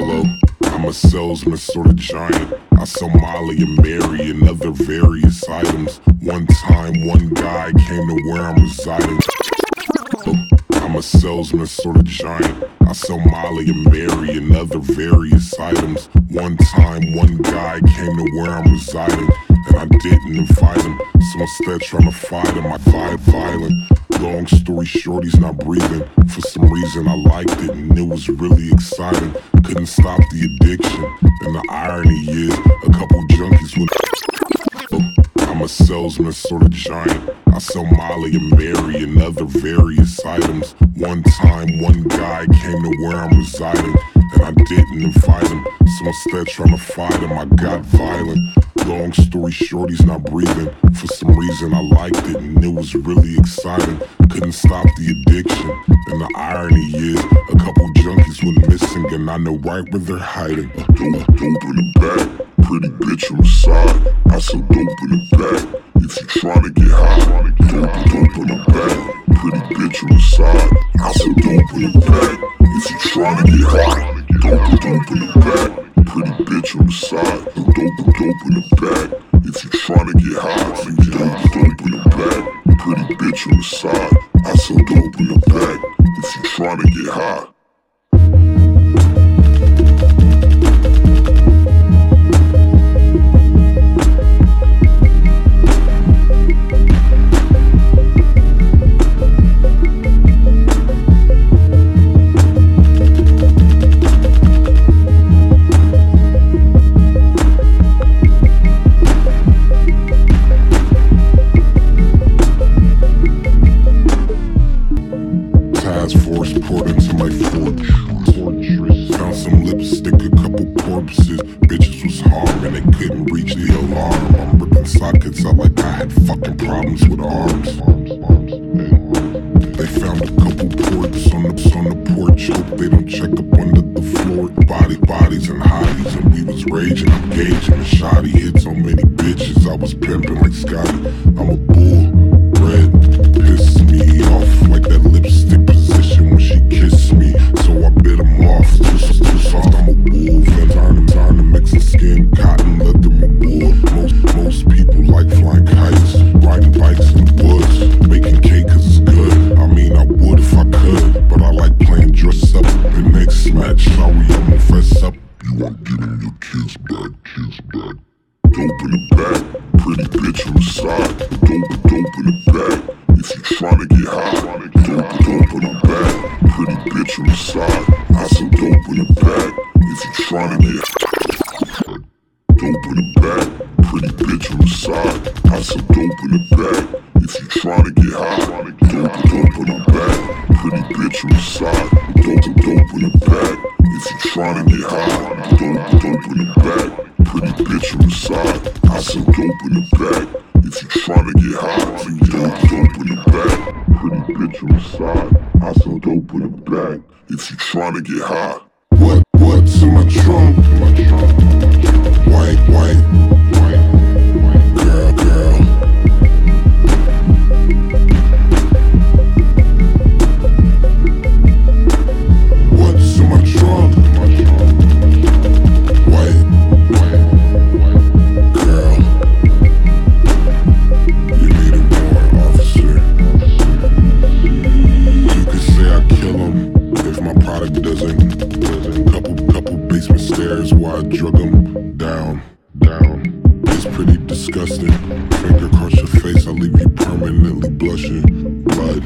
Hello, I'm a salesman, sort of giant. I sell Molly and Mary and other various items. One time, one guy came to where I'm residing. I'm a salesman, sort of giant. I sell Molly and Mary and other various items. One time, one guy came to where I'm residing, and I didn't invite him. So instead, trying to fight him, I vibe violent. Long story short, he's not breathing. For some reason, I liked it, and it was really exciting. Couldn't stop the addiction, and the irony is, a couple junkies would. I'm a salesman, sort of giant. I sell Molly and Mary and other various items. One time, one guy came to where I'm residing, and I didn't invite him. So instead, trying to fight him, I got violent. Long story short, he's not breathing. For some reason, I liked it, and it was really exciting. Couldn't stop the addiction, and the irony is, a couple junkies went missing, and I know right where they're hiding. Dope, dope in the back, pretty bitch on the side. I sell dope in the back. If you tryna get high, dope, dope in the back, pretty bitch on the side. I sell dope in the back. If you tryna get high, dope in the back. Pretty bitch on the side, dope, dope in the back. If you tryna get high, dope, dope in the back. Pretty bitch on the side, I sell dope in the back. If you tryna get high. Corpses. Bitches was hard and they couldn't reach the alarm. I'm ripping sockets out like I had fucking problems with arms. They found a couple ports on the on the porch. Hope they don't check up under the floor. Body, bodies, and hotties, and we was raging. I'm gauging the shoddy hit so many bitches. I was pimping like Scotty. I'm a bull, kids back, kids back. Dope in the back, pretty bitch on the side. Dope, dope in the back. If you tryna get high, dope, dope in the back. Pretty bitch on the side. I sell dope in the back. If you tryna get dope in the back, pretty bitch on the side. I sell dope in the back. If you tryna get high, dope, dope in the back. Pretty bitch on the side. Pretty bitch on the side. I sell dope in the back. If you tryna get high, dope, dope in the back. Pretty bitch on the side. I sell dope in the back. If you tryna get high. What, what's in my trunk? My trunk. Couple, couple basement stairs where I drug him down, down. It's pretty disgusting. Finger across your face, I leave you permanently blushing. Blood,